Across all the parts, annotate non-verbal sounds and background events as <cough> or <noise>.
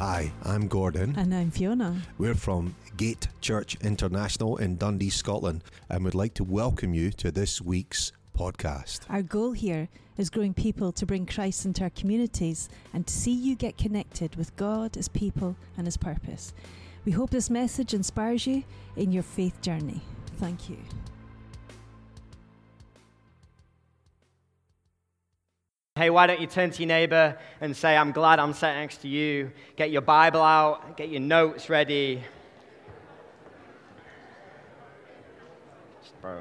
Hi, I'm Gordon. And I'm Fiona. We're from Gate Church International in Dundee, Scotland, and would like to welcome you to this week's podcast. Our goal here is growing people to bring Christ into our communities and to see you get connected with God, His people, and His purpose. We hope this message inspires you in your faith journey. Thank you. Hey, why don't you turn to your neighbor and say, I'm glad I'm sat next to you. Get your Bible out, get your notes ready. Bro.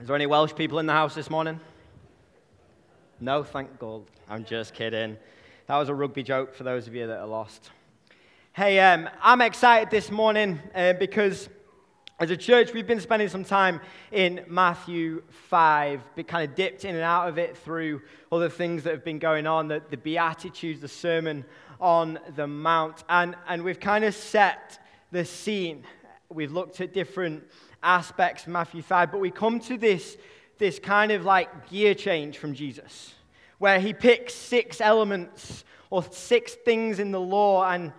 Is there any Welsh people in the house this morning? No, thank God. I'm just kidding. That was a rugby joke for those of you that are lost. Hey, um, I'm excited this morning uh, because as a church, we've been spending some time in Matthew 5, but kind of dipped in and out of it through all the things that have been going on, the, the Beatitudes, the Sermon on the Mount. And, and we've kind of set the scene. We've looked at different aspects of Matthew 5, but we come to this, this kind of like gear change from Jesus, where he picks six elements or six things in the law and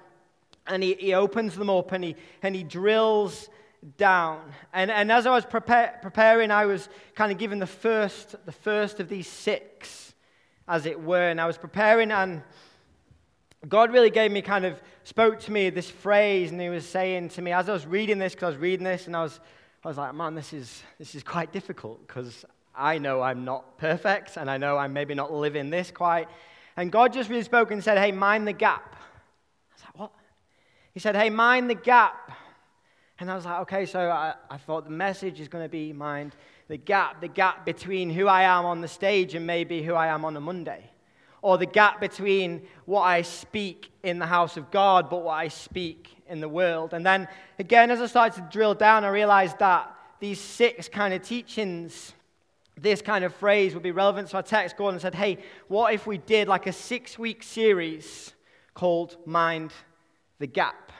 and he, he opens them up and he, and he drills down. And, and as I was prepare, preparing, I was kind of given the first, the first of these six, as it were. And I was preparing, and God really gave me kind of, spoke to me this phrase, and he was saying to me, as I was reading this, because I was reading this, and I was, I was like, man, this is, this is quite difficult, because I know I'm not perfect, and I know I'm maybe not living this quite. And God just really spoke and said, hey, mind the gap. I was like, what? He said, Hey, mind the gap. And I was like, Okay, so I, I thought the message is going to be mind the gap, the gap between who I am on the stage and maybe who I am on a Monday. Or the gap between what I speak in the house of God, but what I speak in the world. And then again, as I started to drill down, I realized that these six kind of teachings, this kind of phrase would be relevant. So I texted Gordon and said, Hey, what if we did like a six week series called Mind the gap.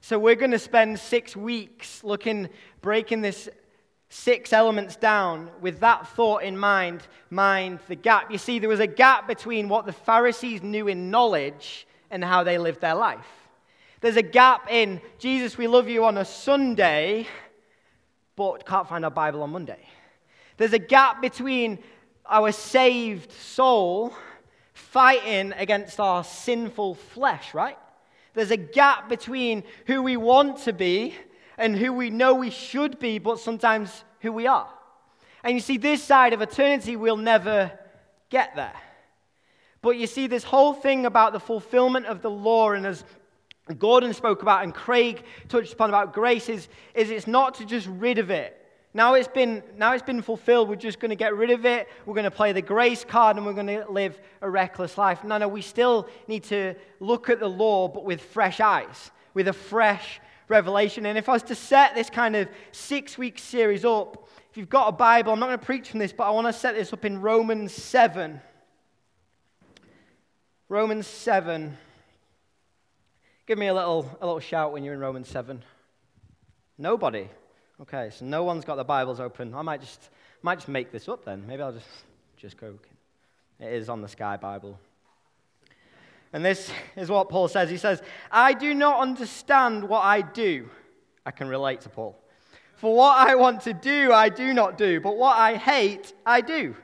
So we're going to spend six weeks looking, breaking this six elements down with that thought in mind, mind the gap. You see, there was a gap between what the Pharisees knew in knowledge and how they lived their life. There's a gap in Jesus, we love you on a Sunday, but can't find our Bible on Monday. There's a gap between our saved soul fighting against our sinful flesh, right? There's a gap between who we want to be and who we know we should be, but sometimes who we are. And you see, this side of eternity, we'll never get there. But you see, this whole thing about the fulfillment of the law, and as Gordon spoke about and Craig touched upon about grace, is, is it's not to just rid of it. Now it's been, now it's been fulfilled. We're just going to get rid of it. We're going to play the grace card and we're going to live a reckless life. No, no, we still need to look at the law, but with fresh eyes, with a fresh revelation. And if I was to set this kind of six week series up, if you've got a Bible, I'm not going to preach from this, but I want to set this up in Romans 7. Romans 7. Give me a little, a little shout when you're in Romans 7. Nobody. Okay, so no one's got the Bibles open. I might just, might just make this up then. Maybe I'll just, just go. It is on the Sky Bible. And this is what Paul says. He says, I do not understand what I do. I can relate to Paul. For what I want to do, I do not do, but what I hate, I do.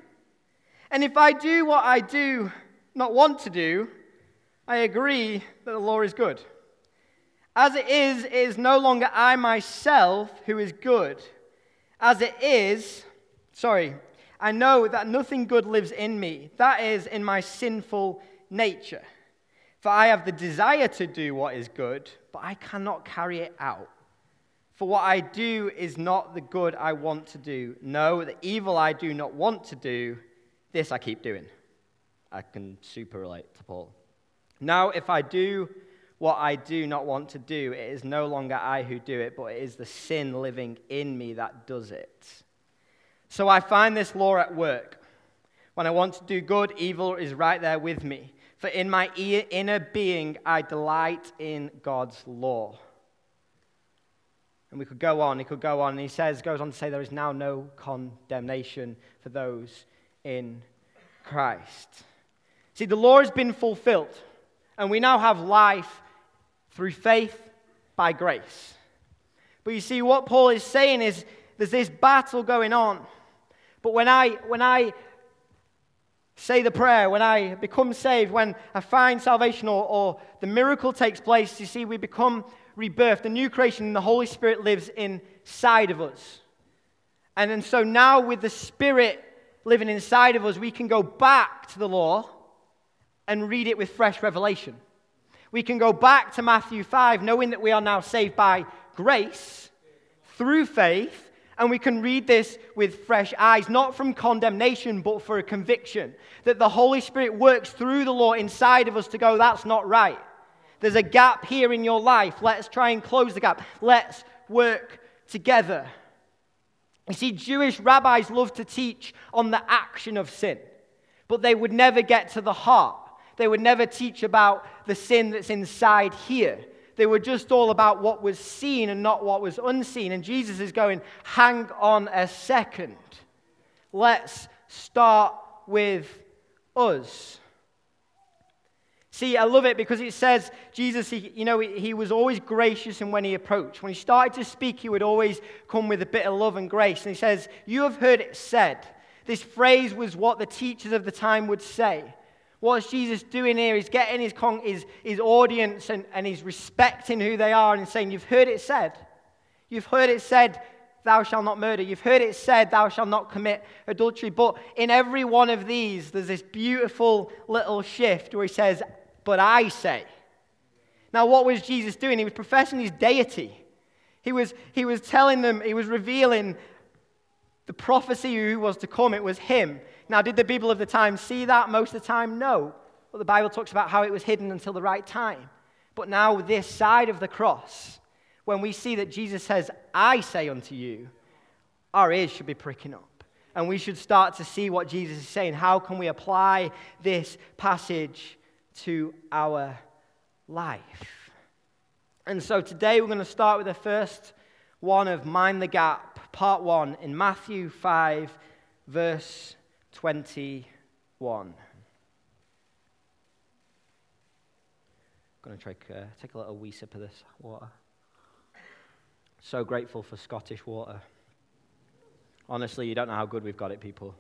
And if I do what I do not want to do, I agree that the law is good. As it is, it is no longer I myself who is good. As it is, sorry, I know that nothing good lives in me, that is, in my sinful nature. For I have the desire to do what is good, but I cannot carry it out. For what I do is not the good I want to do. No, the evil I do not want to do, this I keep doing. I can super relate to Paul. Now, if I do what I do not want to do, it is no longer I who do it, but it is the sin living in me that does it. So I find this law at work. When I want to do good, evil is right there with me. For in my inner being, I delight in God's law. And we could go on, he could go on, and he says, goes on to say, there is now no condemnation for those in Christ. See, the law has been fulfilled, and we now have life through faith by grace. But you see, what Paul is saying is there's this battle going on. But when I, when I say the prayer, when I become saved, when I find salvation or, or the miracle takes place, you see, we become rebirthed. The new creation, and the Holy Spirit lives inside of us. And then so now, with the Spirit living inside of us, we can go back to the law and read it with fresh revelation. We can go back to Matthew 5, knowing that we are now saved by grace through faith, and we can read this with fresh eyes, not from condemnation, but for a conviction that the Holy Spirit works through the law inside of us to go, that's not right. There's a gap here in your life. Let's try and close the gap. Let's work together. You see, Jewish rabbis love to teach on the action of sin, but they would never get to the heart. They would never teach about the sin that's inside here. They were just all about what was seen and not what was unseen. And Jesus is going, hang on a second. Let's start with us. See, I love it because it says Jesus, he, you know, he, he was always gracious and when he approached. When he started to speak, he would always come with a bit of love and grace. And he says, You have heard it said. This phrase was what the teachers of the time would say. What's Jesus doing here? He's getting his, con- his, his audience and, and he's respecting who they are and saying, You've heard it said. You've heard it said, Thou shalt not murder. You've heard it said, Thou shalt not commit adultery. But in every one of these, there's this beautiful little shift where he says, but I say. Now, what was Jesus doing? He was professing his deity. He was, he was telling them, he was revealing the prophecy who was to come. It was him. Now, did the people of the time see that most of the time? No. But the Bible talks about how it was hidden until the right time. But now, this side of the cross, when we see that Jesus says, I say unto you, our ears should be pricking up. And we should start to see what Jesus is saying. How can we apply this passage to our life. And so today we're going to start with the first one of Mind the Gap, part one, in Matthew 5, verse 21. I'm going to try, uh, take a little wee sip of this water. So grateful for Scottish water. Honestly, you don't know how good we've got it, people.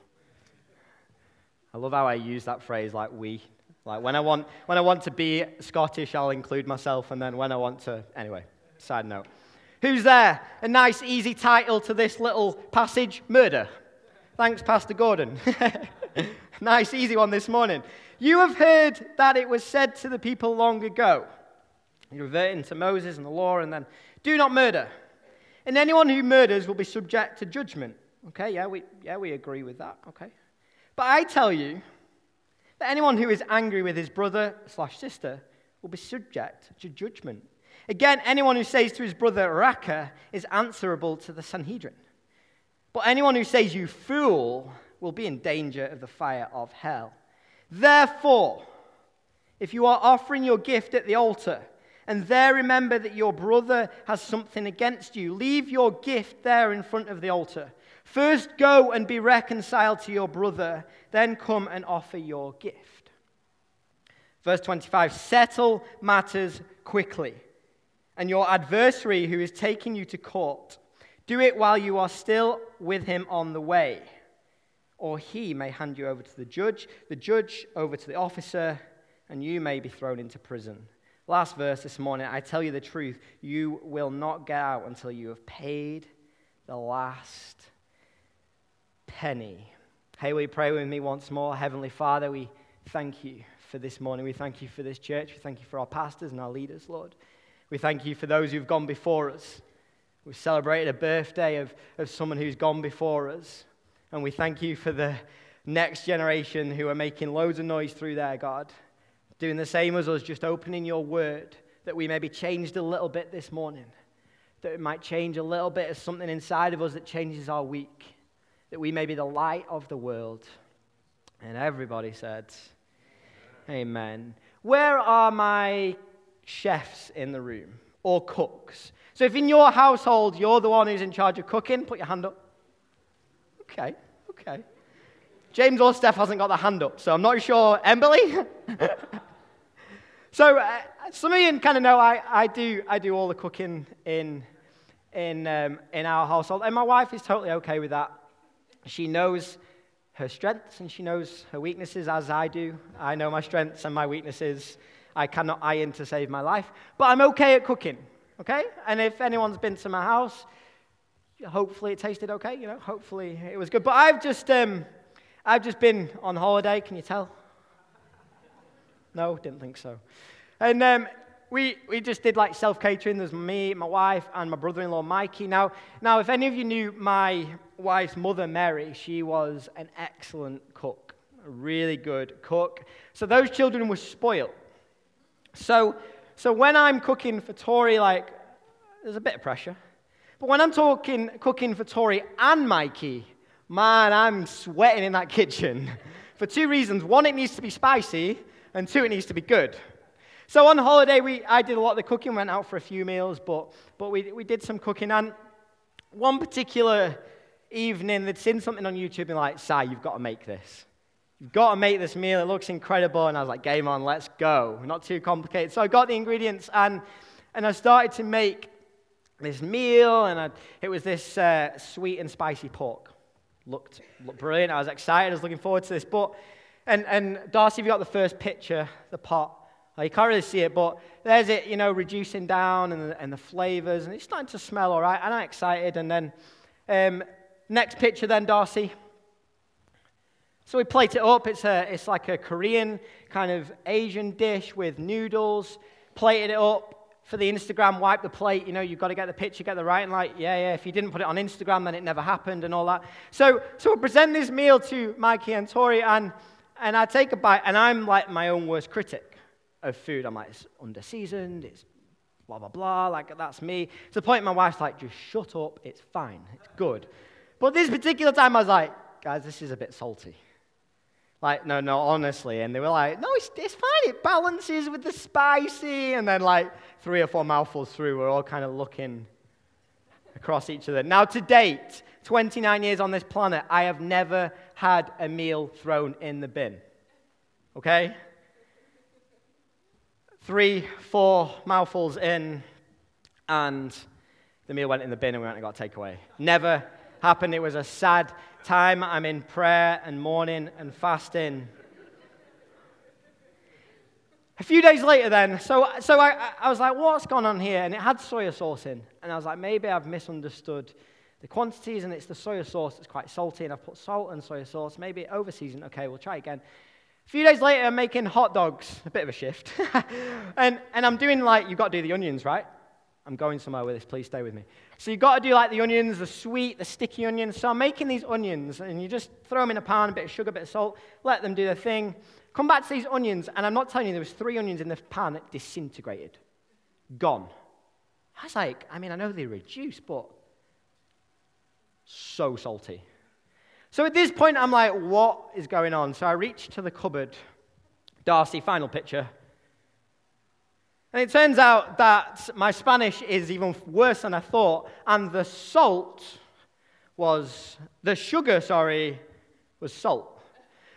I love how I use that phrase like we. Like when I want when I want to be Scottish, I'll include myself, and then when I want to, anyway. Side note. Who's there? A nice, easy title to this little passage: murder. Thanks, Pastor Gordon. <laughs> nice, easy one this morning. You have heard that it was said to the people long ago. You're reverting to Moses and the law, and then do not murder. And anyone who murders will be subject to judgment. Okay, yeah, we, yeah, we agree with that. Okay. But I tell you that anyone who is angry with his brother slash sister will be subject to judgment. Again, anyone who says to his brother Raca, is answerable to the Sanhedrin. But anyone who says you fool will be in danger of the fire of hell. Therefore, if you are offering your gift at the altar, and there remember that your brother has something against you, leave your gift there in front of the altar. First go and be reconciled to your brother, then come and offer your gift. Verse 25 Settle matters quickly, and your adversary who is taking you to court, do it while you are still with him on the way, or he may hand you over to the judge, the judge over to the officer, and you may be thrown into prison. Last verse this morning I tell you the truth, you will not get out until you have paid the last penny. Hey, will you pray with me once more? Heavenly Father, we thank you for this morning. We thank you for this church. We thank you for our pastors and our leaders, Lord. We thank you for those who've gone before us. We've celebrated a birthday of, of someone who's gone before us. And we thank you for the next generation who are making loads of noise through there, God. Doing the same as us, just opening your word that we may be changed a little bit this morning. That it might change a little bit of something inside of us that changes our week that we may be the light of the world. And everybody said, Amen. Where are my chefs in the room? or cooks? So if in your household you're the one who's in charge of cooking, put your hand up. Okay, okay. James or Steph hasn't got the hand up, so I'm not sure. Emily? <laughs> so uh, some of you kind of know I, I, do, I do all the cooking in, in, um, in our household, and my wife is totally okay with that. She knows her strengths and she knows her weaknesses as I do. I know my strengths and my weaknesses. I cannot iron to save my life, but I'm okay at cooking, okay? And if anyone's been to my house, hopefully it tasted okay, you know, hopefully it was good. But I've just, um, I've just been on holiday, can you tell? No, didn't think so. And um, we, we just did like self catering. There's me, my wife, and my brother in law, Mikey. Now, now, if any of you knew my wife's mother, Mary, she was an excellent cook, a really good cook. So those children were spoiled. So, so when I'm cooking for Tori, like, there's a bit of pressure. But when I'm talking cooking for Tori and Mikey, man, I'm sweating in that kitchen <laughs> for two reasons. One, it needs to be spicy, and two, it needs to be good. So on holiday, we, I did a lot of the cooking, went out for a few meals, but, but we, we did some cooking. And one particular evening, they'd seen something on YouTube and like, Si, you've got to make this. You've got to make this meal. It looks incredible. And I was like, game on, let's go. Not too complicated. So I got the ingredients and, and I started to make this meal. And I, it was this uh, sweet and spicy pork. Looked, looked brilliant. I was excited. I was looking forward to this. But, and, and Darcy, you got the first picture, the pot. You can't really see it, but there's it, you know, reducing down and the, and the flavors, and it's starting to smell all right. And I'm excited. And then um, next picture, then Darcy. So we plate it up. It's, a, it's like a Korean kind of Asian dish with noodles. Plated it up for the Instagram, wipe the plate. You know, you've got to get the picture, get the right. And like, yeah, yeah, if you didn't put it on Instagram, then it never happened and all that. So, so we present this meal to Mikey and Tori, and, and I take a bite, and I'm like my own worst critic of food. I'm like, it's underseasoned, it's blah, blah, blah. Like, that's me. To the point my wife's like, just shut up, it's fine, it's good. But this particular time, I was like, guys, this is a bit salty. Like, no, no, honestly. And they were like, no, it's, it's fine. It balances with the spicy. And then, like, three or four mouthfuls through, we're all kind of looking across each other. Now, to date, 29 years on this planet, I have never had a meal thrown in the bin. Okay? three, four mouthfuls in, and the meal went in the bin and we went and got takeaway. Never happened. It was a sad time. I'm in prayer and mourning and fasting. A few days later, then, so, so I, I was like, what's gone on here? And it had soy sauce in. And I was like, maybe I've misunderstood the quantities, and it's the soy sauce that's quite salty, and I've put salt and soy sauce. Maybe over seasoned. Okay, we'll try again. A few days later, I'm making hot dogs, a bit of a shift. <laughs> and, and I'm doing like, you've got to do the onions, right? I'm going somewhere with this, please stay with me. So you've got to do like the onions, the sweet, the sticky onions. So I'm making these onions, and you just throw them in a pan, a bit of sugar, a bit of salt, let them do their thing. Come back to these onions, and I'm not telling you, there was three onions in the pan that disintegrated. Gone. I was like, I mean, I know they reduce, but so salty. So at this point, I'm like, what is going on? So I reach to the cupboard. Darcy, final picture. And it turns out that my Spanish is even worse than I thought, and the salt was, the sugar, sorry, was salt.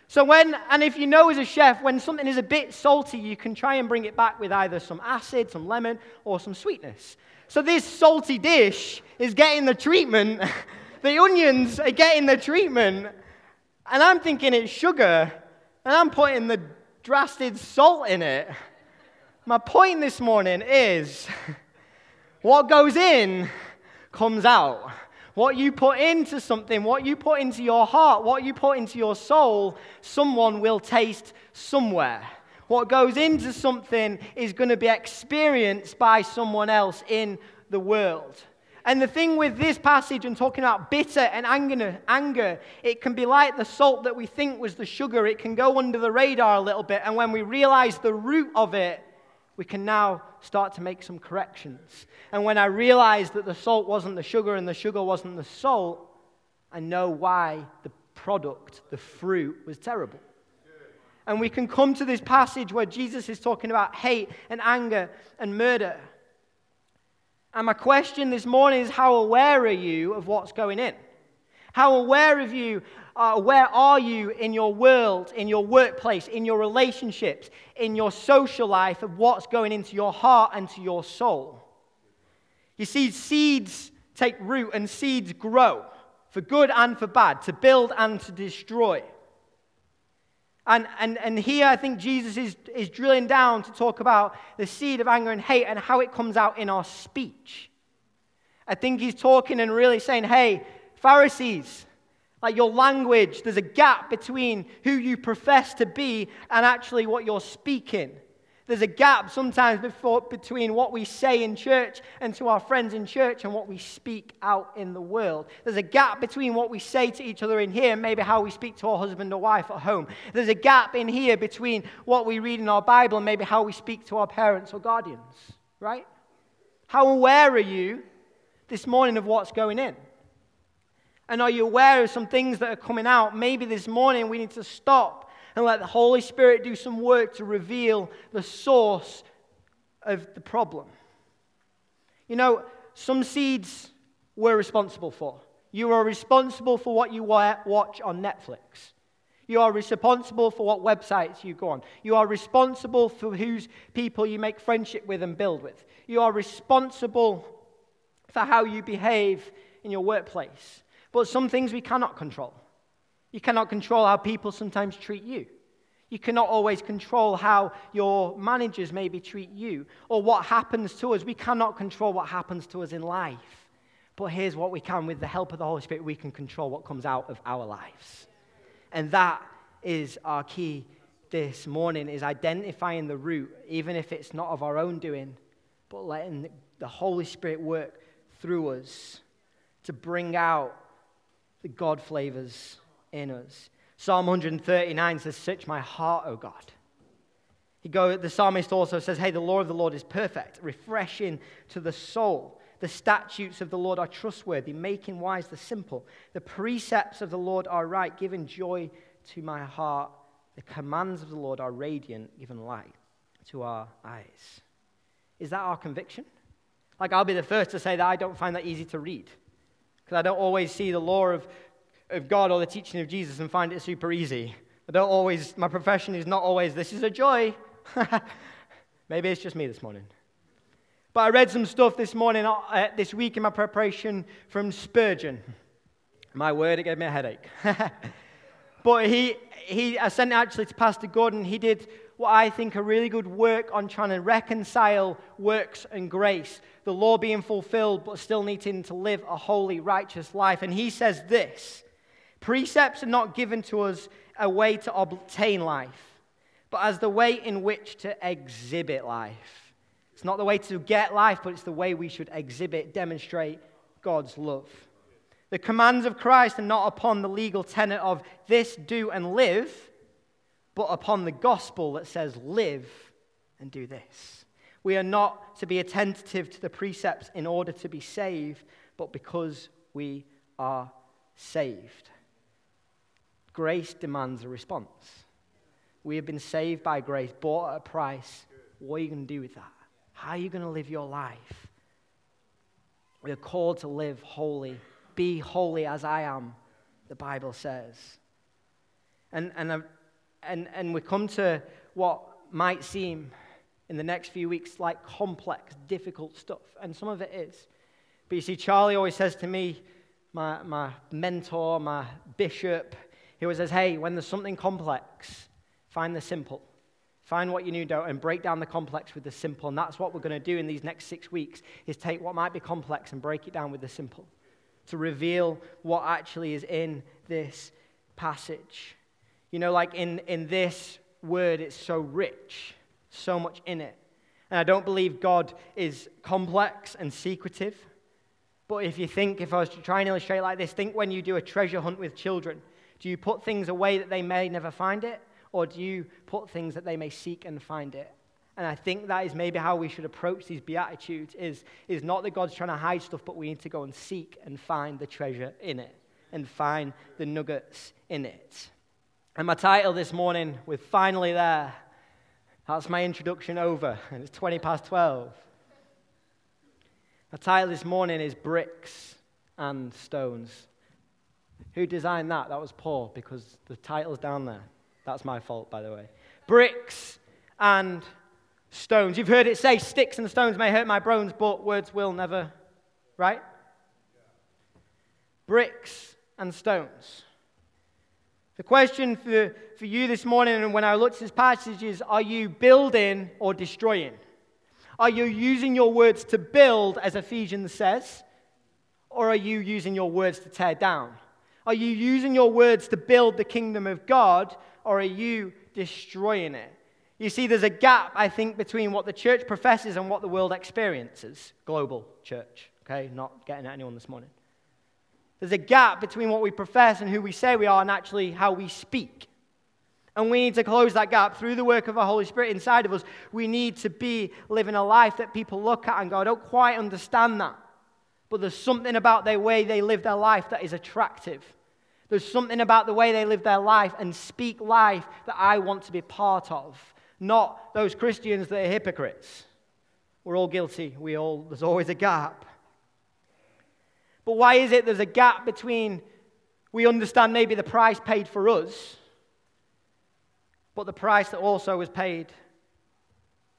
So when, and if you know as a chef, when something is a bit salty, you can try and bring it back with either some acid, some lemon, or some sweetness. So this salty dish is getting the treatment <laughs> the onions are getting the treatment. And I'm thinking it's sugar, and I'm putting the drastic salt in it. My point this morning is what goes in comes out. What you put into something, what you put into your heart, what you put into your soul, someone will taste somewhere. What goes into something is going to be experienced by someone else in the world. And the thing with this passage and talking about bitter and anger, anger, it can be like the salt that we think was the sugar. It can go under the radar a little bit. And when we realize the root of it, we can now start to make some corrections. And when I realized that the salt wasn't the sugar and the sugar wasn't the salt, I know why the product, the fruit, was terrible. And we can come to this passage where Jesus is talking about hate and anger and murder. And my question this morning is how aware are you of what's going in? How aware of you, uh, where are you in your world, in your workplace, in your relationships, in your social life of what's going into your heart and to your soul? You see, seeds take root and seeds grow for good and for bad, to build and to destroy. And, and, and here I think Jesus is, is drilling down to talk about the seed of anger and hate and how it comes out in our speech. I think he's talking and really saying, hey, Pharisees, like your language, there's a gap between who you profess to be and actually what you're speaking. There's a gap sometimes before, between what we say in church and to our friends in church and what we speak out in the world. There's a gap between what we say to each other in here and maybe how we speak to our husband or wife at home. There's a gap in here between what we read in our Bible and maybe how we speak to our parents or guardians, right? How aware are you this morning of what's going in? And are you aware of some things that are coming out? Maybe this morning we need to stop and let the Holy Spirit do some work to reveal the source of the problem. You know, some seeds we're responsible for. You are responsible for what you watch on Netflix. You are responsible for what websites you go on. You are responsible for whose people you make friendship with and build with. You are responsible for how you behave in your workplace. But some things we cannot control. You cannot control how people sometimes treat you. You cannot always control how your managers maybe treat you or what happens to us. We cannot control what happens to us in life. But here's what we can with the help of the Holy Spirit, we can control what comes out of our lives. And that is our key this morning is identifying the root, even if it's not of our own doing, but letting the Holy Spirit work through us to bring out the God flavors in us. Psalm 139 says, Search my heart, O God. He go, the psalmist also says, Hey, the law of the Lord is perfect, refreshing to the soul. The statutes of the Lord are trustworthy, making wise the simple. The precepts of the Lord are right, giving joy to my heart. The commands of the Lord are radiant, giving light to our eyes. Is that our conviction? Like, I'll be the first to say that I don't find that easy to read because I don't always see the law of of God or the teaching of Jesus and find it super easy. I don't always, my profession is not always, this is a joy. <laughs> Maybe it's just me this morning. But I read some stuff this morning, uh, this week in my preparation from Spurgeon. My word, it gave me a headache. <laughs> but he, he, I sent it actually to Pastor Gordon. He did what I think a really good work on trying to reconcile works and grace, the law being fulfilled, but still needing to live a holy, righteous life. And he says this Precepts are not given to us a way to obtain life, but as the way in which to exhibit life. It's not the way to get life, but it's the way we should exhibit, demonstrate God's love. The commands of Christ are not upon the legal tenet of this, do, and live, but upon the gospel that says live and do this. We are not to be attentive to the precepts in order to be saved, but because we are saved. Grace demands a response. We have been saved by grace, bought at a price. What are you going to do with that? How are you going to live your life? We are called to live holy. Be holy as I am, the Bible says. And, and, and, and we come to what might seem in the next few weeks like complex, difficult stuff. And some of it is. But you see, Charlie always says to me, my, my mentor, my bishop, he always says, hey, when there's something complex, find the simple. Find what you need and break down the complex with the simple. And that's what we're going to do in these next six weeks is take what might be complex and break it down with the simple to reveal what actually is in this passage. You know, like in, in this word, it's so rich, so much in it. And I don't believe God is complex and secretive. But if you think, if I was to try and illustrate like this, think when you do a treasure hunt with children do you put things away that they may never find it? Or do you put things that they may seek and find it? And I think that is maybe how we should approach these Beatitudes is, is not that God's trying to hide stuff, but we need to go and seek and find the treasure in it and find the nuggets in it. And my title this morning, with finally there, that's my introduction over, and it's 20 past 12. The title this morning is Bricks and Stones. Who designed that? That was Paul, because the title's down there. That's my fault, by the way. Bricks and stones. You've heard it say, Sticks and stones may hurt my bones, but words will never, right? Bricks and stones. The question for, for you this morning, and when I looked at this passage, is are you building or destroying? Are you using your words to build, as Ephesians says, or are you using your words to tear down? Are you using your words to build the kingdom of God, or are you destroying it? You see, there's a gap, I think, between what the church professes and what the world experiences. Global church, okay? Not getting at anyone this morning. There's a gap between what we profess and who we say we are and actually how we speak. And we need to close that gap through the work of the Holy Spirit inside of us. We need to be living a life that people look at and go, I don't quite understand that. But there's something about the way they live their life that is attractive. There's something about the way they live their life and speak life that I want to be part of. Not those Christians that are hypocrites. We're all guilty. We all, there's always a gap. But why is it there's a gap between we understand maybe the price paid for us, but the price that also was paid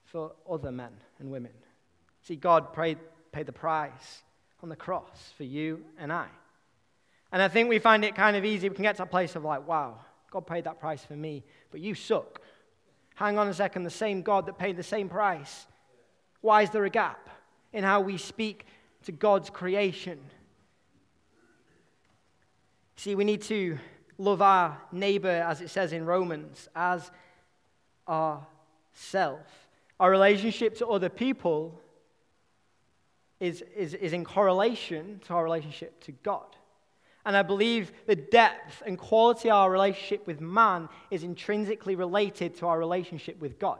for other men and women? See, God paid, paid the price on the cross for you and I. And I think we find it kind of easy. We can get to a place of like, wow, God paid that price for me, but you suck. Hang on a second, the same God that paid the same price. Why is there a gap in how we speak to God's creation? See, we need to love our neighbor, as it says in Romans, as ourself. Our relationship to other people is, is, is in correlation to our relationship to God. And I believe the depth and quality of our relationship with man is intrinsically related to our relationship with God.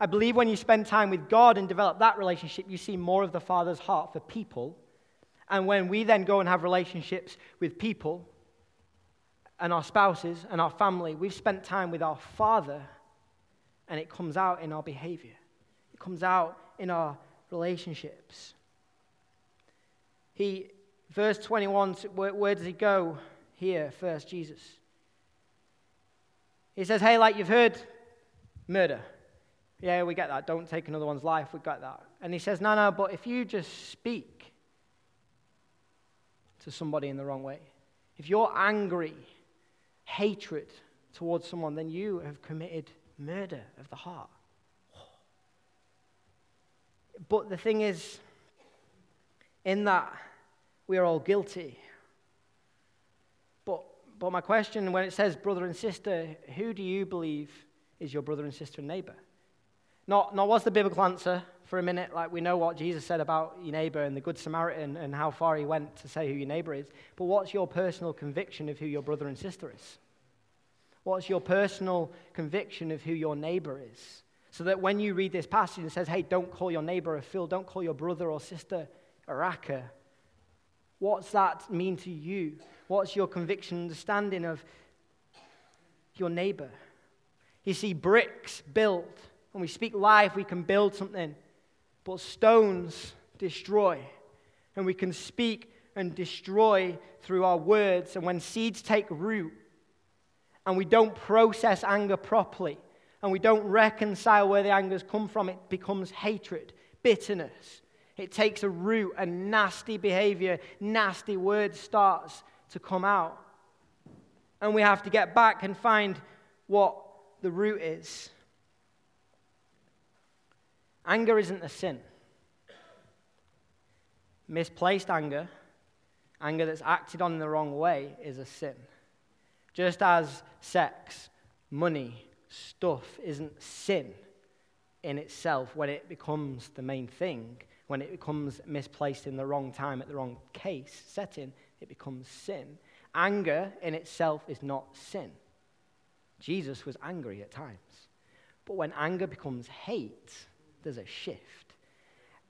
I believe when you spend time with God and develop that relationship, you see more of the Father's heart for people. And when we then go and have relationships with people, and our spouses and our family, we've spent time with our Father, and it comes out in our behavior. It comes out in our relationships. He, verse 21, where, where does he go here first, Jesus? He says, Hey, like you've heard, murder. Yeah, we get that. Don't take another one's life. We got that. And he says, No, no, but if you just speak to somebody in the wrong way, if you're angry, hatred towards someone, then you have committed murder of the heart. But the thing is, in that, we are all guilty. But, but my question, when it says brother and sister, who do you believe is your brother and sister and neighbor? Not, not what's the biblical answer for a minute, like we know what Jesus said about your neighbor and the Good Samaritan and how far he went to say who your neighbor is, but what's your personal conviction of who your brother and sister is? What's your personal conviction of who your neighbor is? So that when you read this passage and says, hey, don't call your neighbor a fool, don't call your brother or sister a raca, what's that mean to you? What's your conviction, understanding of your neighbor? You see, bricks build. When we speak life, we can build something. But stones destroy. And we can speak and destroy through our words. And when seeds take root and we don't process anger properly and we don't reconcile where the anger's come from, it becomes hatred, bitterness. It takes a root and nasty behavior, nasty words starts to come out. And we have to get back and find what the root is. Anger isn't a sin. Misplaced anger, anger that's acted on in the wrong way, is a sin. Just as sex, money, stuff isn't sin in itself when it becomes the main thing, when it becomes misplaced in the wrong time at the wrong case setting, it becomes sin. Anger in itself is not sin. Jesus was angry at times. But when anger becomes hate, there's a shift.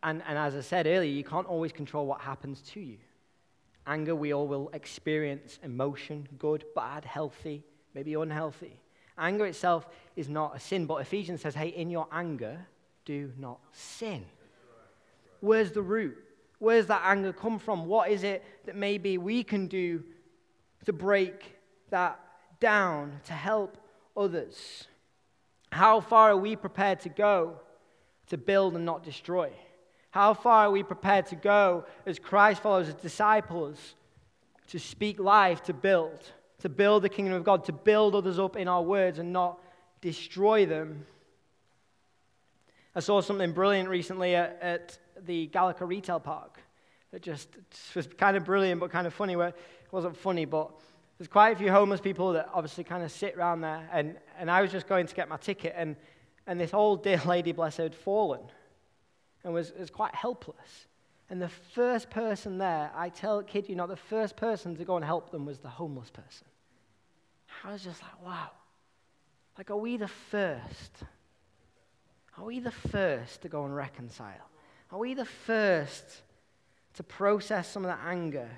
And, and as I said earlier, you can't always control what happens to you. Anger, we all will experience emotion, good, bad, healthy, maybe unhealthy. Anger itself is not a sin, but Ephesians says, hey, in your anger, do not sin. Where's the root? Where's that anger come from? What is it that maybe we can do to break that down, to help others? How far are we prepared to go to build and not destroy? How far are we prepared to go as Christ followers, as disciples, to speak life, to build, to build the kingdom of God, to build others up in our words and not destroy them? I saw something brilliant recently at, at the Gallagher Retail Park. It just it was kind of brilliant, but kind of funny. Where it wasn't funny, but there's quite a few homeless people that obviously kind of sit around there. And, and I was just going to get my ticket, and, and this old dear lady, bless her, had fallen and was, was quite helpless. And the first person there, I tell kid you not, the first person to go and help them was the homeless person. I was just like, wow. Like, are we the first? Are we the first to go and reconcile? Are we the first to process some of that anger?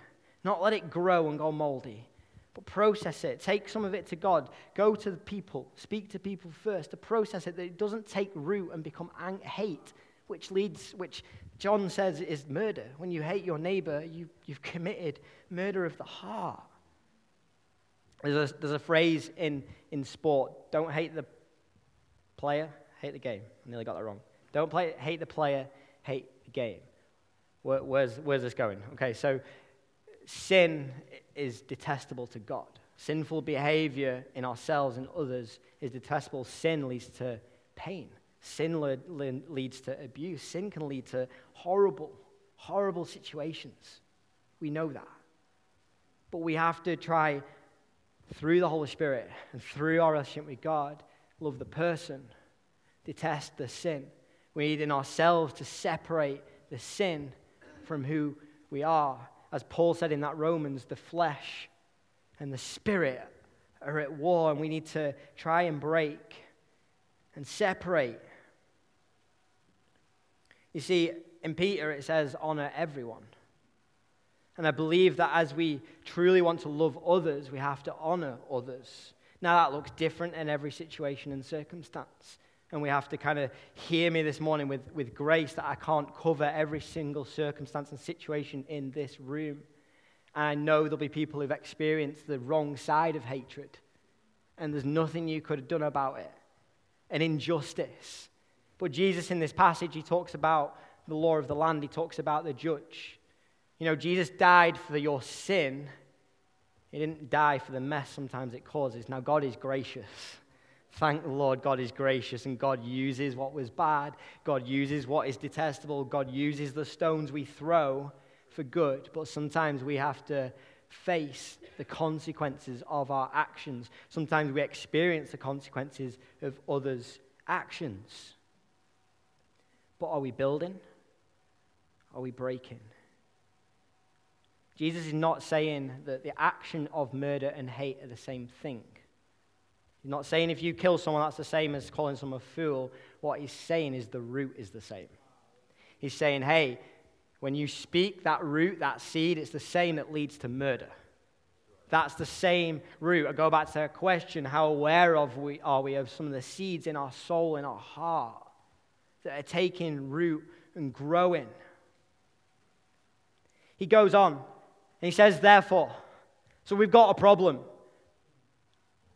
Not let it grow and go moldy, but process it. Take some of it to God. Go to the people. Speak to people first to process it, that it doesn't take root and become hate, which leads, which John says is murder. When you hate your neighbor, you, you've committed murder of the heart. There's a, there's a phrase in, in sport don't hate the player, hate the game. I nearly got that wrong. Don't play, hate the player, hate the game. Where, where's, where's this going? Okay, so sin is detestable to God. Sinful behavior in ourselves and others is detestable. Sin leads to pain. Sin le- leads to abuse. Sin can lead to horrible, horrible situations. We know that. But we have to try through the Holy Spirit and through our relationship with God, love the person, detest the sin. We need in ourselves to separate the sin from who we are. As Paul said in that Romans, the flesh and the spirit are at war, and we need to try and break and separate. You see, in Peter it says, honor everyone. And I believe that as we truly want to love others, we have to honor others. Now, that looks different in every situation and circumstance. And we have to kind of hear me this morning with, with grace that I can't cover every single circumstance and situation in this room. And I know there'll be people who've experienced the wrong side of hatred, and there's nothing you could have done about it an injustice. But Jesus, in this passage, he talks about the law of the land, he talks about the judge. You know, Jesus died for your sin. He didn't die for the mess sometimes it causes. Now, God is gracious. Thank the Lord, God is gracious and God uses what was bad. God uses what is detestable. God uses the stones we throw for good. But sometimes we have to face the consequences of our actions. Sometimes we experience the consequences of others' actions. But are we building? Are we breaking? Jesus is not saying that the action of murder and hate are the same thing. He's not saying if you kill someone, that's the same as calling someone a fool. What he's saying is the root is the same. He's saying, hey, when you speak that root, that seed, it's the same that leads to murder. That's the same root. I go back to that question how aware of we, are we of some of the seeds in our soul, in our heart, that are taking root and growing? He goes on and he says, therefore. So we've got a problem.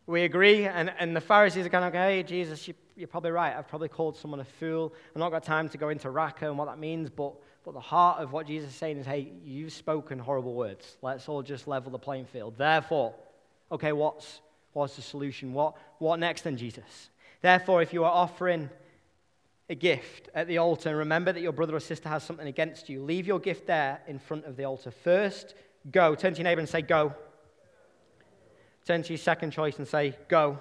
We agree, and, and the Pharisees are kind of like, hey, Jesus, you, are probably right. I've probably called someone a fool. I've not got time to go into raca and what that means, but, but the heart of what Jesus is saying is, hey, you've spoken horrible words. Let's all just level the playing field. Therefore, okay, what's, what's the solution? What, what next then, Jesus? Therefore, if you are offering a gift at the altar and remember that your brother or sister has something against you, leave your gift there in front of the altar. First, go. Turn to your neighbor and say, go. Turn to your second choice and say, Go.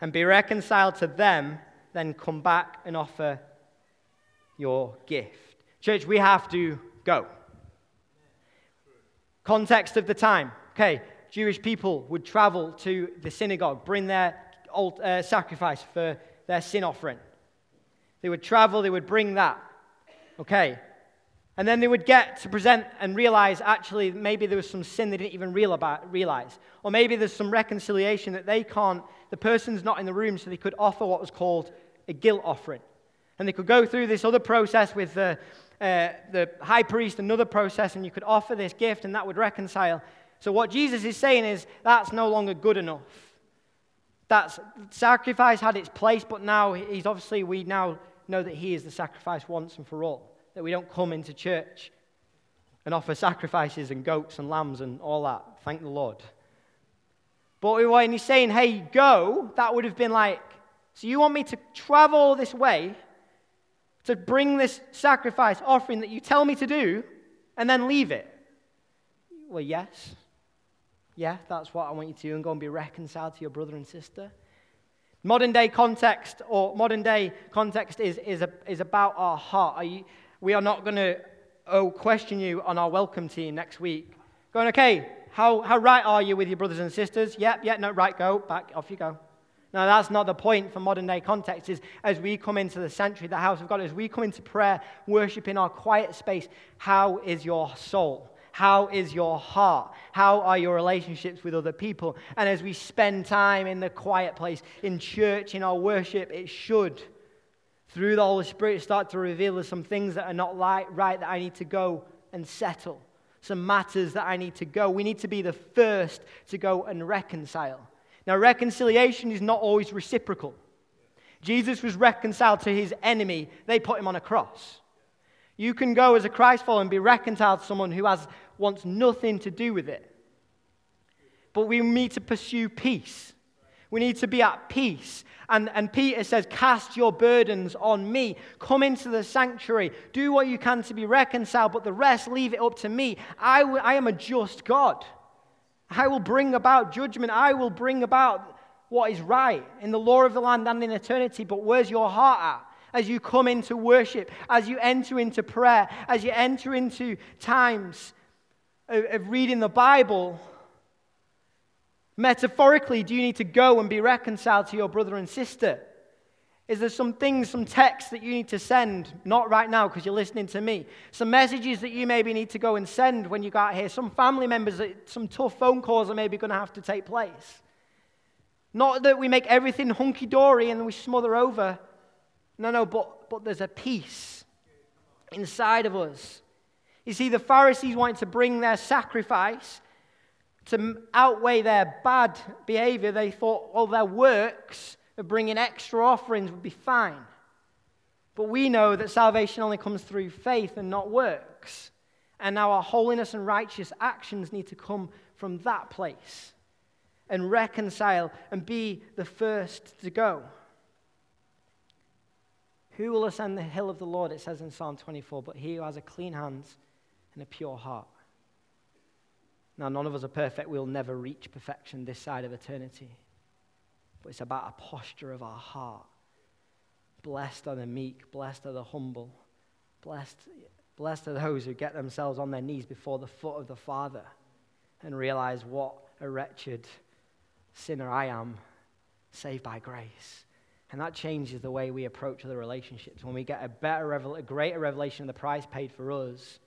And be reconciled to them, then come back and offer your gift. Church, we have to go. Context of the time. Okay, Jewish people would travel to the synagogue, bring their old, uh, sacrifice for their sin offering. They would travel, they would bring that. Okay, and then they would get to present and realize actually maybe there was some sin they didn't even realize. Or maybe there's some reconciliation that they can't, the person's not in the room, so they could offer what was called a guilt offering. And they could go through this other process with the, uh, the high priest another process, and you could offer this gift, and that would reconcile. So, what Jesus is saying is that's no longer good enough. That's sacrifice had its place, but now he's obviously, we now know that he is the sacrifice once and for all. That we don't come into church and offer sacrifices and goats and lambs and all that. Thank the Lord. But when he's saying, hey, go, that would have been like, so you want me to travel this way to bring this sacrifice offering that you tell me to do and then leave it? Well, yes. Yeah, that's what I want you to do and go and be reconciled to your brother and sister. Modern day context or modern day context is, is, a, is about our heart. Are you, we are not going to oh, question you on our welcome team next week. Going, okay, how, how right are you with your brothers and sisters? Yep, yeah, no, right, go, back, off you go. Now, that's not the point for modern day context. Is as we come into the sanctuary, the house of God, as we come into prayer, worship in our quiet space, how is your soul? How is your heart? How are your relationships with other people? And as we spend time in the quiet place, in church, in our worship, it should, through the Holy Spirit, start to reveal there's some things that are not right that I need to go and settle, some matters that I need to go. We need to be the first to go and reconcile. Now, reconciliation is not always reciprocal. Jesus was reconciled to his enemy, they put him on a cross. You can go as a Christ follower and be reconciled to someone who has, wants nothing to do with it. But we need to pursue peace. We need to be at peace. And, and Peter says, Cast your burdens on me. Come into the sanctuary. Do what you can to be reconciled, but the rest, leave it up to me. I, w- I am a just God. I will bring about judgment. I will bring about what is right in the law of the land and in eternity. But where's your heart at? as you come into worship, as you enter into prayer, as you enter into times of, of reading the Bible, metaphorically, do you need to go and be reconciled to your brother and sister? Is there some things, some texts that you need to send? Not right now because you're listening to me. Some messages that you maybe need to go and send when you got here. Some family members, some tough phone calls are maybe going to have to take place. Not that we make everything hunky dory and we smother over, no, no, but, but there's a peace inside of us. You see, the Pharisees wanted to bring their sacrifice to outweigh their bad behavior. They thought, well, their works of bringing extra offerings would be fine. But we know that salvation only comes through faith and not works. And now our holiness and righteous actions need to come from that place and reconcile and be the first to go. Who will ascend the hill of the Lord? It says in Psalm 24, but he who has a clean hands and a pure heart. Now, none of us are perfect. We'll never reach perfection this side of eternity. But it's about a posture of our heart. Blessed are the meek, blessed are the humble, blessed, blessed are those who get themselves on their knees before the foot of the Father and realize what a wretched sinner I am, saved by grace. And that changes the way we approach other relationships. When we get a better, a greater revelation of the price paid for us,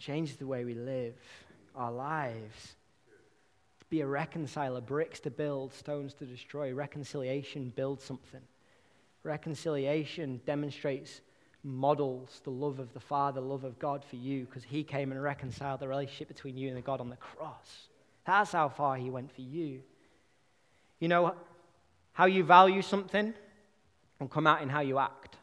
changes the way we live our lives. To Be a reconciler, bricks to build, stones to destroy. Reconciliation builds something. Reconciliation demonstrates, models the love of the Father, the love of God for you, because He came and reconciled the relationship between you and the God on the cross. That's how far He went for you. You know, how you value something will come out in how you act.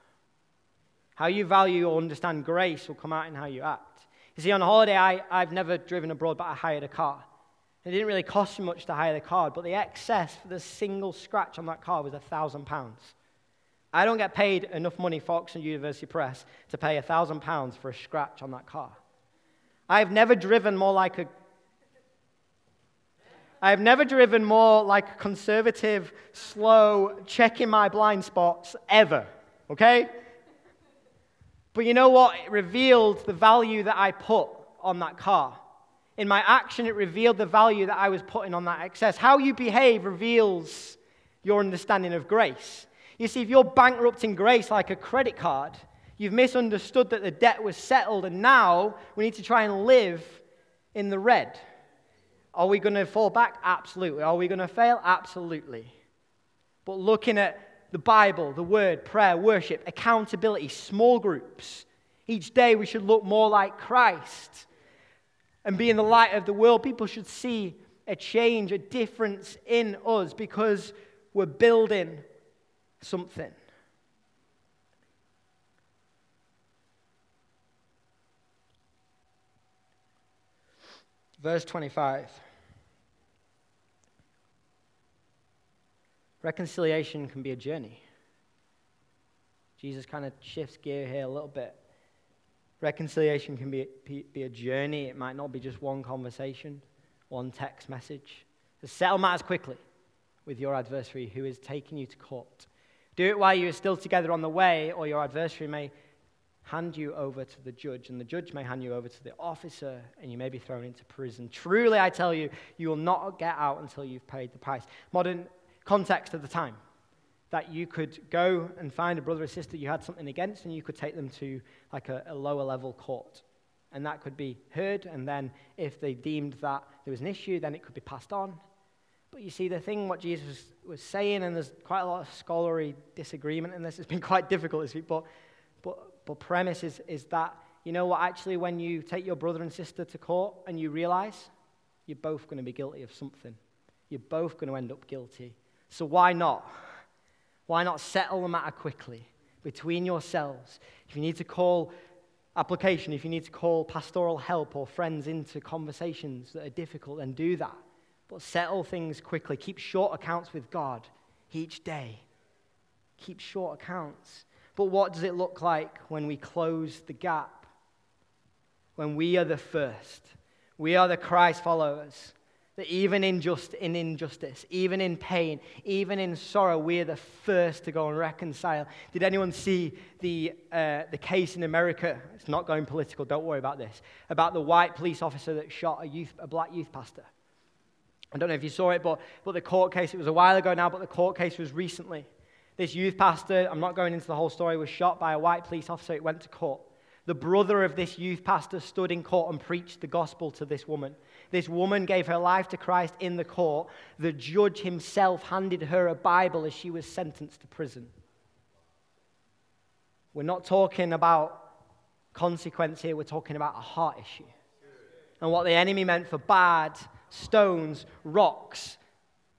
How you value or understand grace will come out in how you act. You see, on holiday, I, I've never driven abroad, but I hired a car. It didn't really cost me much to hire the car, but the excess for the single scratch on that car was £1,000. I don't get paid enough money for Oxford University Press to pay £1,000 for a scratch on that car. I've never driven more like a I've never driven more like conservative, slow, checking my blind spots ever, okay? But you know what? It revealed the value that I put on that car. In my action, it revealed the value that I was putting on that excess. How you behave reveals your understanding of grace. You see, if you're bankrupting grace like a credit card, you've misunderstood that the debt was settled, and now we need to try and live in the red. Are we going to fall back? Absolutely. Are we going to fail? Absolutely. But looking at the Bible, the Word, prayer, worship, accountability, small groups, Each day we should look more like Christ and be in the light of the world. People should see a change, a difference in us because we're building something. Verse 25. Reconciliation can be a journey. Jesus kind of shifts gear here a little bit. Reconciliation can be, be a journey. It might not be just one conversation, one text message. To settle matters quickly with your adversary who is taking you to court. Do it while you are still together on the way, or your adversary may hand you over to the judge, and the judge may hand you over to the officer, and you may be thrown into prison. Truly, I tell you, you will not get out until you've paid the price. Modern context of the time that you could go and find a brother or sister you had something against, and you could take them to like a, a lower level court. And that could be heard, and then if they deemed that there was an issue, then it could be passed on. But you see, the thing what Jesus was saying, and there's quite a lot of scholarly disagreement in this, it's been <laughs> quite difficult this week, but, but, but premise is, is that, you know what, actually, when you take your brother and sister to court and you realize you're both going to be guilty of something, you're both going to end up guilty. So why not? Why not settle the matter quickly between yourselves? If you need to call application, if you need to call pastoral help or friends into conversations that are difficult, then do that. But settle things quickly. Keep short accounts with God each day. Keep short accounts. But what does it look like when we close the gap? When we are the first, we are the Christ followers that even in, just, in injustice, even in pain, even in sorrow, we're the first to go and reconcile. Did anyone see the, uh, the case in America? It's not going political, don't worry about this. About the white police officer that shot a, youth, a black youth pastor. I don't know if you saw it, but, but the court case, it was a while ago now, but the court case was recently. This youth pastor, I'm not going into the whole story, was shot by a white police officer. It went to court. The brother of this youth pastor stood in court and preached the gospel to this woman. This woman gave her life to Christ in the court. The judge himself handed her a Bible as she was sentenced to prison. We're not talking about consequence here, we're talking about a heart issue. And what the enemy meant for bad, stones, rocks,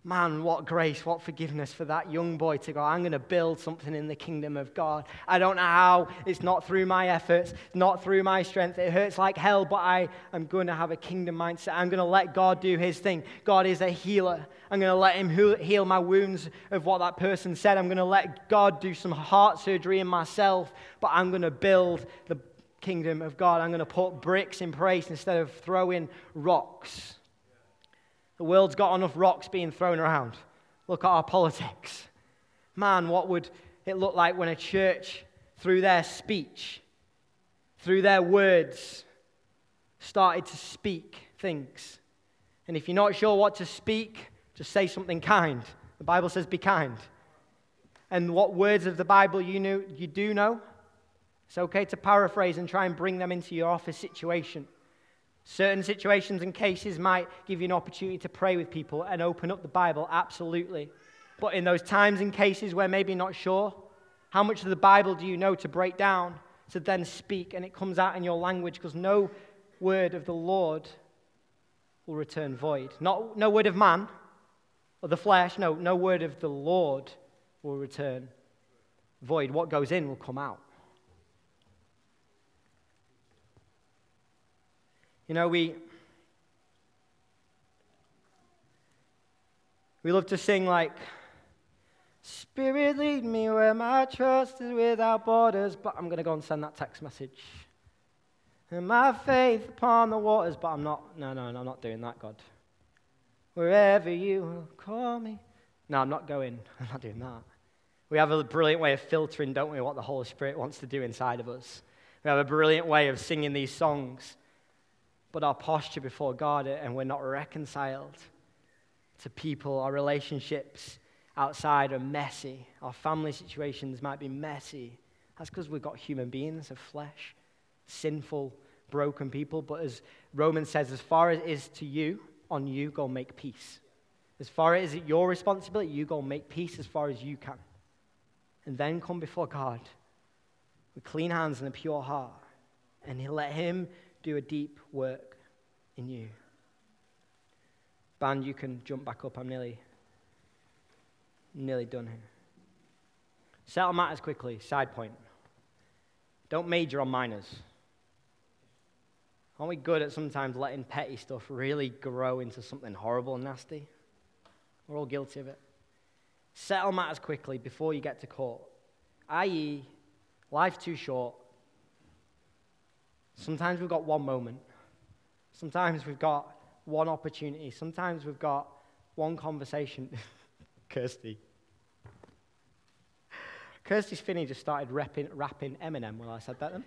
Man, what grace, what forgiveness for that young boy to go, I'm going to build something in the kingdom of God. I don't know how. It's not through my efforts, not through my strength. It hurts like hell, but I am going to have a kingdom mindset. I'm going to let God do his thing. God is a healer. I'm going to let him heal my wounds of what that person said. I'm going to let God do some heart surgery in myself, but I'm going to build the kingdom of God. I'm going to put bricks in place instead of throwing rocks. The world's got enough rocks being thrown around. Look at our politics. Man, what would it look like when a church, through their speech, through their words, started to speak things? And if you're not sure what to speak, just say something kind. The Bible says, be kind. And what words of the Bible you, know, you do know? It's okay to paraphrase and try and bring them into your office situation. Certain situations and cases might give you an opportunity to pray with people and open up the Bible, absolutely. But in those times and cases where maybe not sure, how much of the Bible do you know to break down, to then speak, and it comes out in your language? Because no word of the Lord will return void. Not, no word of man or the flesh, no, no word of the Lord will return void. What goes in will come out. You know, we, we love to sing like, Spirit, lead me where my trust is without borders. But I'm going to go and send that text message. And my faith upon the waters. But I'm not, no, no, no, I'm not doing that, God. Wherever you call me. No, I'm not going. <laughs> I'm not doing that. We have a brilliant way of filtering, don't we, what the Holy Spirit wants to do inside of us. We have a brilliant way of singing these songs but our posture before God and we're not reconciled to people. Our relationships outside are messy. Our family situations might be messy. That's because we've got human beings of flesh, sinful, broken people. But as Romans says, as far as it is to you, on you, go make peace. As far as it your responsibility, you go make peace as far as you can. And then come before God with clean hands and a pure heart and he'll let him do a deep work in you. Band, you can jump back up. I'm nearly, nearly done here. Settle matters quickly. Side point. Don't major on minors. Aren't we good at sometimes letting petty stuff really grow into something horrible and nasty? We're all guilty of it. Settle matters quickly before you get to court, i.e., life's too short. Sometimes we've got one moment. Sometimes we've got one opportunity. Sometimes we've got one conversation. <laughs> Kirsty. Kirsty's Finney just started rapping, rapping Eminem while I said that then.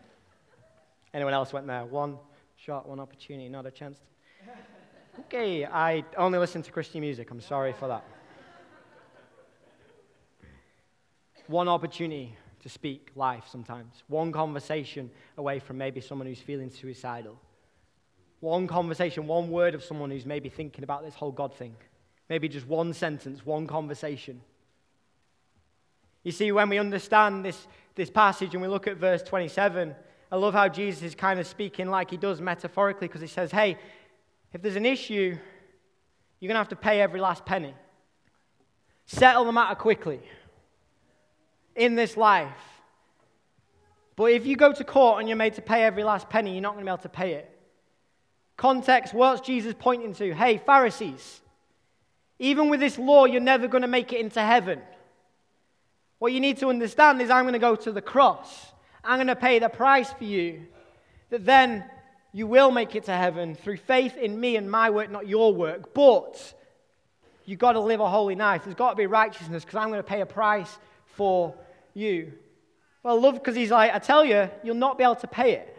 Anyone else went there? One shot, one opportunity, not a chance. Okay, I only listen to Christian music. I'm sorry for that. One opportunity to speak life sometimes. One conversation away from maybe someone who's feeling suicidal. One conversation, one word of someone who's maybe thinking about this whole God thing. Maybe just one sentence, one conversation. You see, when we understand this, this passage and we look at verse 27, I love how Jesus is kind of speaking like he does metaphorically because he says, hey, if there's an issue, you're going to have to pay every last penny. Settle the matter quickly in this life. But if you go to court and you're made to pay every last penny, you're not going to be able to pay it. Context, what's Jesus pointing to? Hey, Pharisees, even with this law, you're never going to make it into heaven. What you need to understand is I'm going to go to the cross. I'm going to pay the price for you. That then you will make it to heaven through faith in me and my work, not your work. But you've got to live a holy life. There's got to be righteousness because I'm going to pay a price for you. Well, love because he's like, I tell you, you'll not be able to pay it.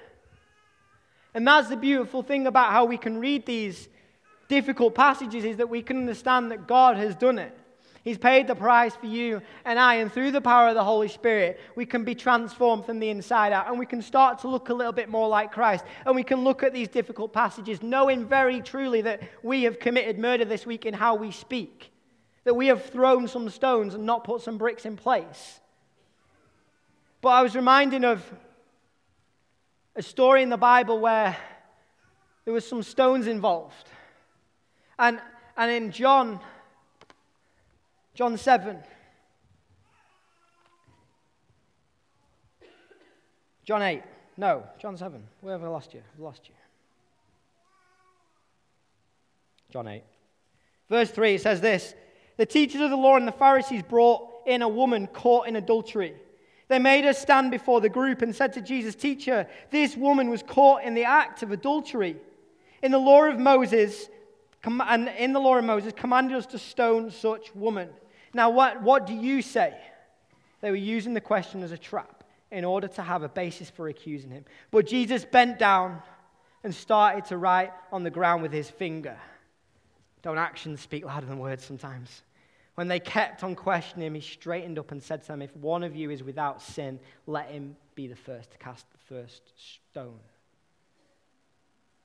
And that's the beautiful thing about how we can read these difficult passages is that we can understand that God has done it. He's paid the price for you and I, and through the power of the Holy Spirit, we can be transformed from the inside out, and we can start to look a little bit more like Christ. And we can look at these difficult passages, knowing very truly that we have committed murder this week in how we speak, that we have thrown some stones and not put some bricks in place. But I was reminded of a story in the Bible where there was some stones involved. And, and in John John 7. John 8. No, John 7. Where have I lost you? I've lost you. John 8. Verse 3 it says this The teachers of the law and the Pharisees brought in a woman caught in adultery. They made her stand before the group and said to Jesus, Teacher, this woman was caught in the act of adultery. In the law of Moses, and in the law of Moses, commanded us to stone such woman. Now, what, what do you say? They were using the question as a trap in order to have a basis for accusing him. But Jesus bent down and started to write on the ground with his finger. Don't actions speak louder than words sometimes? When they kept on questioning him, he straightened up and said to them, If one of you is without sin, let him be the first to cast the first stone.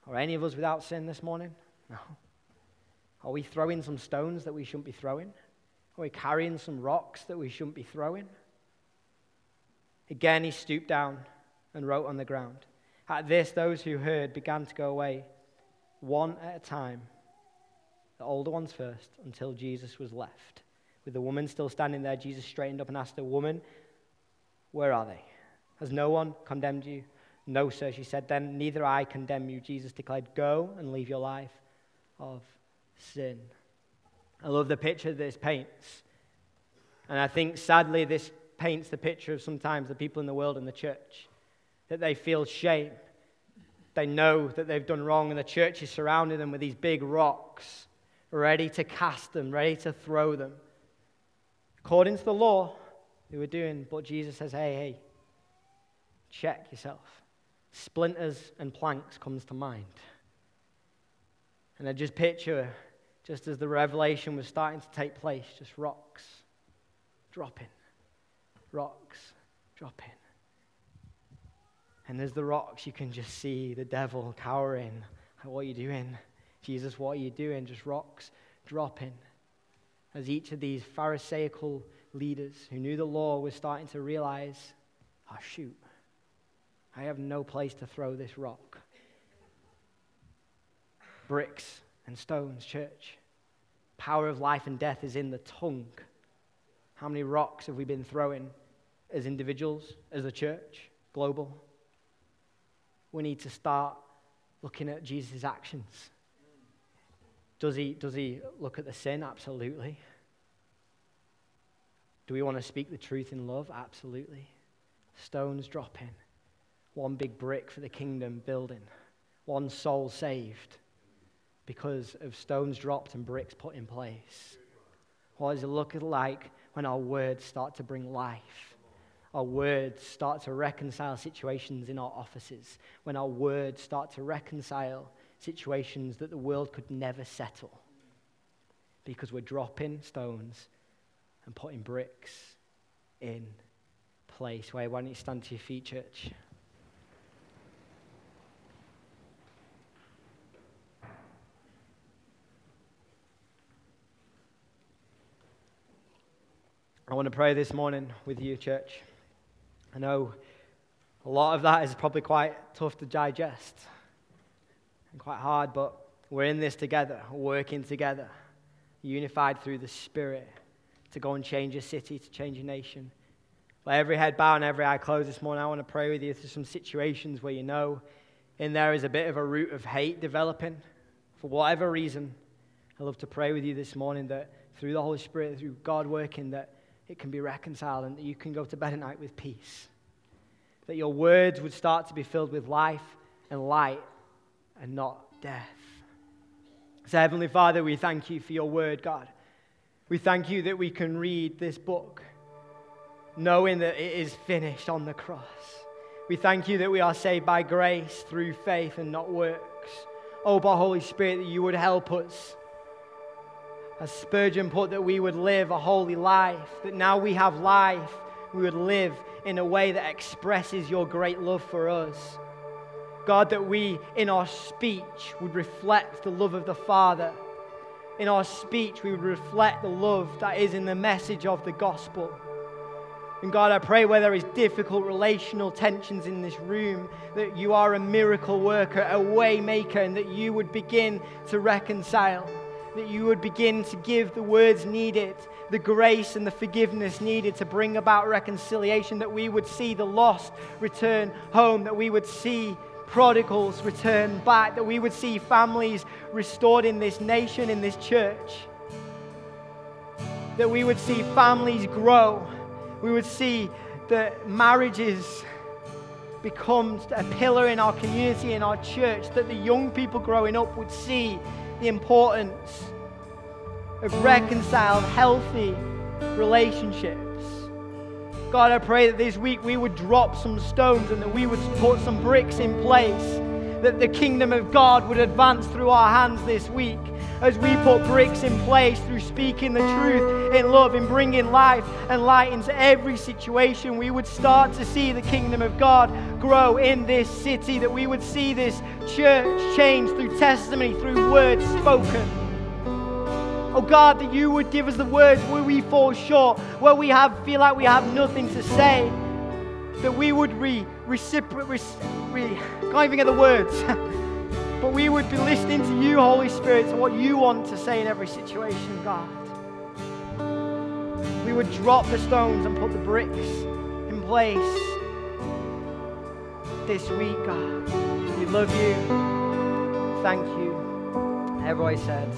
Are any of us without sin this morning? No. Are we throwing some stones that we shouldn't be throwing? Are we carrying some rocks that we shouldn't be throwing? Again, he stooped down and wrote on the ground. At this, those who heard began to go away, one at a time, the older ones first, until Jesus was left. With the woman still standing there, Jesus straightened up and asked the woman, Where are they? Has no one condemned you? No, sir, she said. Then neither I condemn you. Jesus declared, Go and leave your life of sin. I love the picture this paints. And I think sadly, this paints the picture of sometimes the people in the world and the church that they feel shame. They know that they've done wrong, and the church is surrounding them with these big rocks, ready to cast them, ready to throw them. According to the law, they were doing, but Jesus says, hey, hey, check yourself. Splinters and planks comes to mind. And I just picture just as the revelation was starting to take place, just rocks dropping, rocks dropping. And as the rocks, you can just see the devil cowering. What are you doing? Jesus, what are you doing? Just rocks dropping. As each of these Pharisaical leaders who knew the law was starting to realize, oh, shoot, I have no place to throw this rock. Bricks and stones, church. Power of life and death is in the tongue. How many rocks have we been throwing as individuals, as a church, global? We need to start looking at Jesus' actions. Does he, does he look at the sin? Absolutely. Do we want to speak the truth in love? Absolutely. Stones dropping. One big brick for the kingdom building. One soul saved because of stones dropped and bricks put in place. What does it look like when our words start to bring life? Our words start to reconcile situations in our offices. When our words start to reconcile situations that the world could never settle. Because we're dropping stones and putting bricks in place. Why, why don't you stand to your feet, church? I want to pray this morning with you, church. I know a lot of that is probably quite tough to digest and quite hard, but we're in this together, working together, unified through the Spirit to go and change a city, to change a nation. Let every head bow and every eye closed this morning. I want to pray with you through some situations where you know in there is a bit of a root of hate developing for whatever reason. I love to pray with you this morning that through the Holy Spirit, through God working, that it can be reconciled and that you can go to bed at night with peace. That your words would start to be filled with life and light and not death. So, Heavenly Father, we thank you for your word, God. We thank you that we can read this book knowing that it is finished on the cross. We thank you that we are saved by grace through faith and not works. Oh, by Holy Spirit, that you would help us as Spurgeon put, that we would live a holy life, that now we have life, we would live in a way that expresses your great love for us. God, that we in our speech would reflect the love of the Father. In our speech, we would reflect the love that is in the message of the gospel. And God, I pray where there is difficult relational tensions in this room, that you are a miracle worker, a way maker, and that you would begin to reconcile that you would begin to give the words needed, the grace and the forgiveness needed to bring about reconciliation, that we would see the lost return home, that we would see prodigals return back, that we would see families restored in this nation, in this church, that we would see families grow, we would see that marriages become a pillar in our community, in our church, that the young people growing up would see the importance of reconciled, healthy relationships. God, I pray that this week we would drop some stones and that we would put some bricks in place, that the kingdom of God would advance through our hands this week as we put bricks in place through speaking the truth in love and bringing life and light into every situation, we would start to see the kingdom of God grow in this city, that we would see this church change through testimony, through words spoken. Oh God, that you would give us the words where we fall short, where we have feel like we have nothing to say. That we would re, reciprocate, re, re, can't even get the words. <laughs> But we would be listening to you, Holy Spirit, to what you want to say in every situation, God. We would drop the stones and put the bricks in place this week, God. We love you. Thank you. Everybody says,